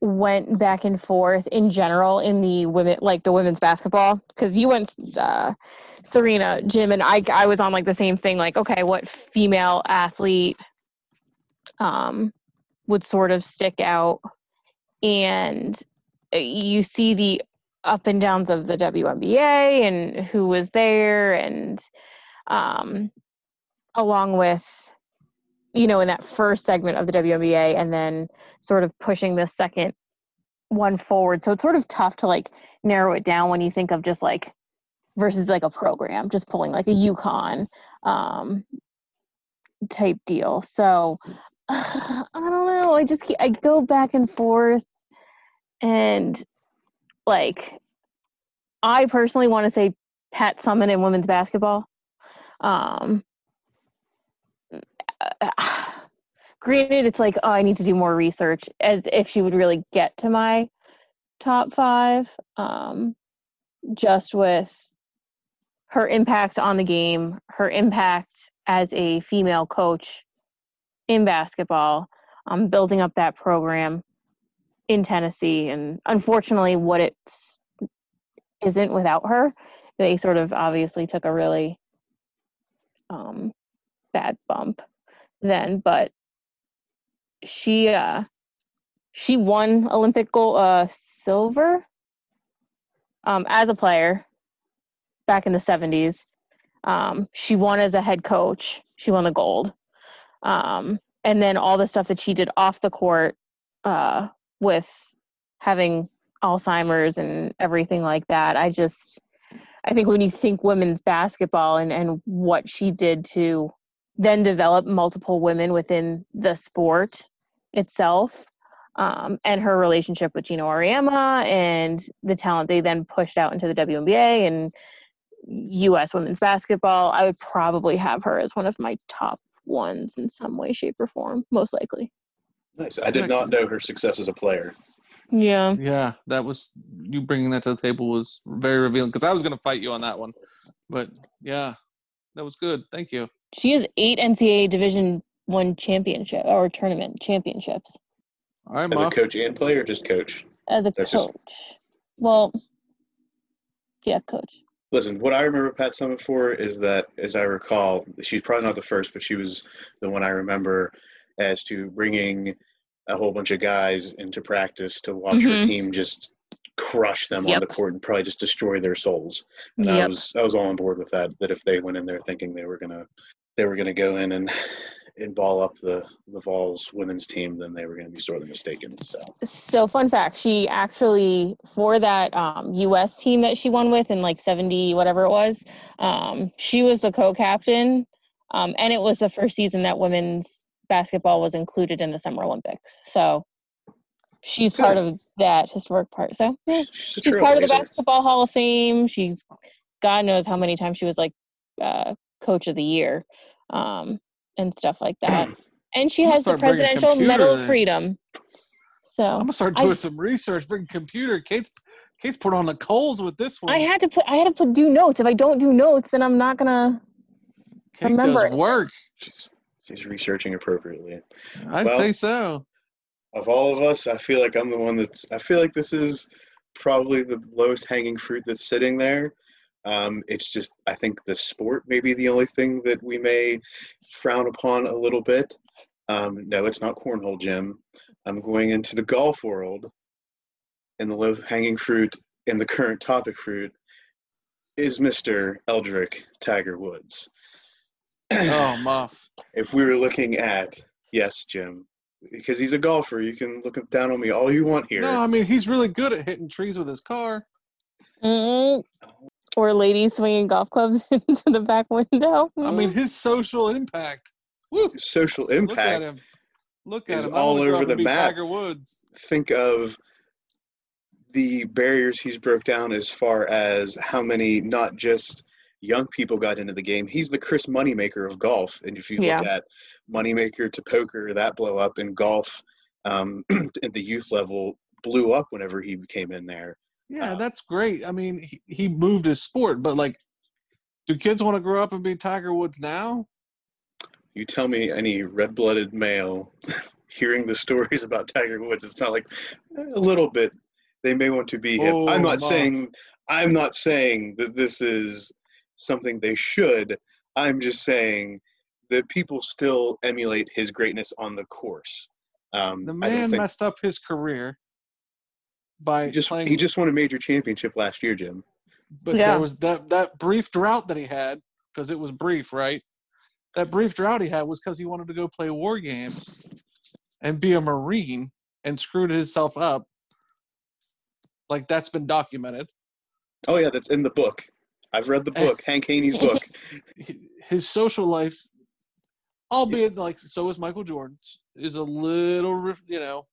went back and forth in general in the women like the women's basketball because you went uh, Serena, Jim, and I I was on like the same thing. Like, okay, what female athlete um, would sort of stick out, and uh, you see the up and downs of the WNBA and who was there and um along with you know in that first segment of the WNBA and then sort of pushing the second one forward. So it's sort of tough to like narrow it down when you think of just like versus like a program just pulling like a UConn um type deal. So I don't know. I just keep, I go back and forth and like I personally want to say Pat Summitt in women's basketball. Um granted it's like oh i need to do more research as if she would really get to my top five um just with her impact on the game her impact as a female coach in basketball um building up that program in tennessee. And unfortunately what it isn't without her they sort of obviously took a really um bad bump then but she uh she won olympic gold uh silver um as a player back in the 70s um she won as a head coach. She won the gold. Um and then all the stuff that she did off the court uh with having alzheimer's and everything like that i just i think when you think women's basketball and and what she did to then develop multiple women within the sport itself. Um, and her relationship with Geno Auriemma and the talent they then pushed out into the WNBA and U.S. women's basketball, I would probably have her as one of my top ones in some way, shape, or form, most likely. Nice. I did not know her success as a player. Yeah. Yeah, that was you bringing that to the table was very revealing because I was going to fight you on that one, but yeah, that was good. Thank you. She has eight NCAA Division One championship or tournament championships All right, As a coach and player, or just coach? as a That's just- coach. Well, yeah, coach. Listen, what I remember Pat Summitt for is that, as I recall, she's probably not the first, but she was the one I remember as to bringing a whole bunch of guys into practice to watch her Mhm. team just crush them on the court and probably just destroy their souls. And I was I was all on board with that. That if they went in there thinking they were gonna they were gonna go in and and ball up the the Vols women's team, then they were gonna be sorely mistaken. So So, fun fact: she actually for that um, U.S. team that she won with in like seventy whatever it was, um, she was the co-captain, um, and it was the first season that women's basketball was included in the Summer Olympics. So, she's part of that historic part. So, yeah, she's, she's part of the. Basketball Hall of Fame. She's God knows how many times she was like uh, Coach of the Year, um, and stuff like that. And she has the Presidential computer Medal of. Freedom. So I'm gonna start I- doing some research. Bring computer. Kate's Kate's put on the coals with this one. I had to put I had to put do notes. If I don't do notes, then I'm not gonna Kate remember does it. work. She's she's researching appropriately. I'd Well- say so. of all of us, I feel like I'm the one that's. I feel like this is probably the lowest hanging fruit that's sitting there. Um, it's just, I think the sport may be the only thing that we may frown upon a little bit. Um, no, it's not cornhole, Jim. I'm going into the golf world, and the low hanging fruit in the current topic fruit is Mr. Eldrick Tiger Woods. Oh, Muff. if we were looking at yes, Jim, because he's a golfer, you can look down on me all you want here. No, I mean he's really good at hitting trees with his car. Mm, or ladies swinging golf clubs into the back window. I mean his social impact. Woo! Social impact. Look at him. Look at is him. All wanna over the and map. Tiger Woods. Think of the barriers he's broke down as far as how many not just young people got into the game. He's the Chris Moneymaker of golf, and if you Yeah. look at Moneymaker to poker, that blow up in golf um, at the youth level blew up whenever he came in there. Yeah, Uh, that's great. I mean, he, he moved his sport, but like, do kids want to grow up and be Tiger Woods now? You tell me any red-blooded male hearing the stories about Tiger Woods, it's not like eh, a little bit. They may want to be him. Oh, I'm not Muff. saying I'm not saying that this is something they should. I'm just saying that people still emulate his greatness on the course. Um, The man think- messed up his career by he just playing. he just won a major championship last year, Jim. but Yeah. there was that that brief drought that he had because it was brief, right? That brief drought he had was because he wanted to go play war games and be a marine and screwed himself up. Like that's been documented. Oh yeah, that's in the book. I've read the book, Hank Haney's book. His social life, albeit like so is Michael Jordan's, is a little, you know,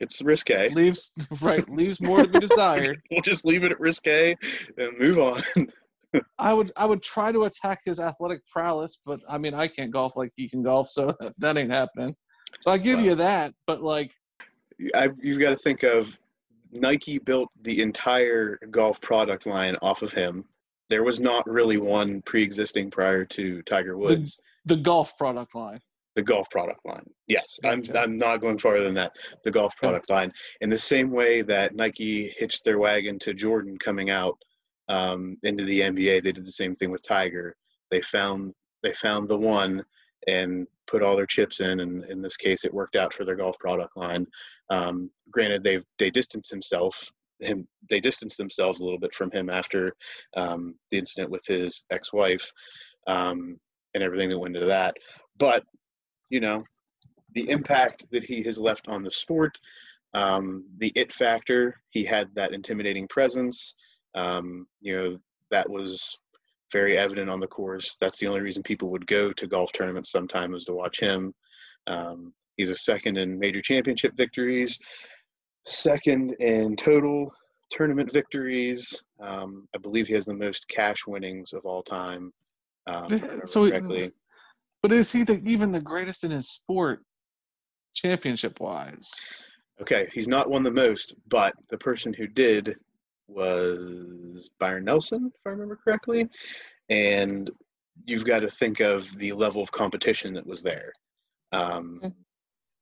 It's risque. leaves right leaves more to be desired. We'll just leave it at risque and move on. I would I would try to attack his athletic prowess, but I mean I can't golf like he can golf, so that ain't happening. So I give you that, but like I, you've got to think of Nike built the entire golf product line off of him. There was not really one pre-existing prior to Tiger Woods. the golf product line. The, golf product line. Yes, Gotcha. I'm. I'm not going farther than that. The golf product line. In the same way that Nike hitched their wagon to Jordan coming out um, into the NBA, they did the same thing with Tiger. They found they found the one and put all their chips in, and in this case, it worked out for their golf product line. Um, granted, they've they distanced himself him they distanced themselves a little bit from him after um, the incident with his ex-wife um, and everything that went into that. But you know, the impact that he has left on the sport, um, the it factor, he had that intimidating presence. Um, you know, that was very evident on the course. That's the only reason people would go to golf tournaments sometime was to watch him. Um, he's a second in major championship victories, second in total tournament victories. Um, I believe he has the most cash winnings of all time. Um, if I remember So- correctly. But is he the, even the greatest in his sport, championship wise? Okay, he's not won the most, but the person who did was Byron Nelson, if I remember correctly. And you've got to think of the level of competition that was there. Um, Mhm.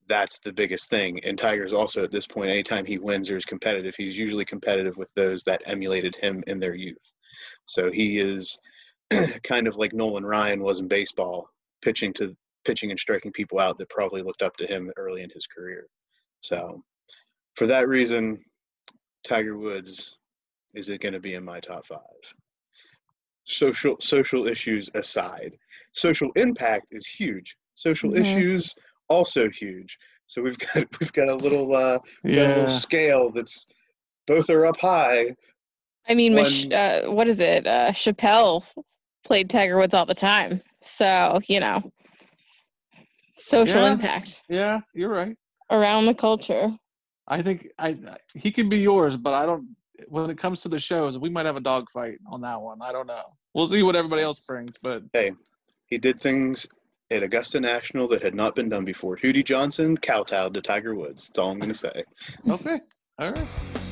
that's the biggest thing. And Tiger's also at this point, anytime he wins or is competitive, he's usually competitive with those that emulated him in their youth. So he is kind of like Nolan Ryan was in baseball, pitching to pitching and striking people out that probably looked up to him early in his career. So, for that reason, Tiger Woods is it going to be in my top five? Social social issues aside, social impact is huge. Social Mhm. issues also huge. So we've got we've got a little uh, we've a little scale that's both are up high. I mean, Mich- uh, what is it? Uh, Chappelle played Tiger Woods all the time. So, you know, social Yeah. impact Yeah, you're right. around the culture. I think I I- he can be yours, but I don't. When it comes to the shows, we might have a dogfight on that one. I don't know. We'll see what everybody else brings, but Hey, he did things at Augusta National that had not been done before. Hootie Johnson kowtowed to Tiger Woods. That's all I'm going to say. okay, all right.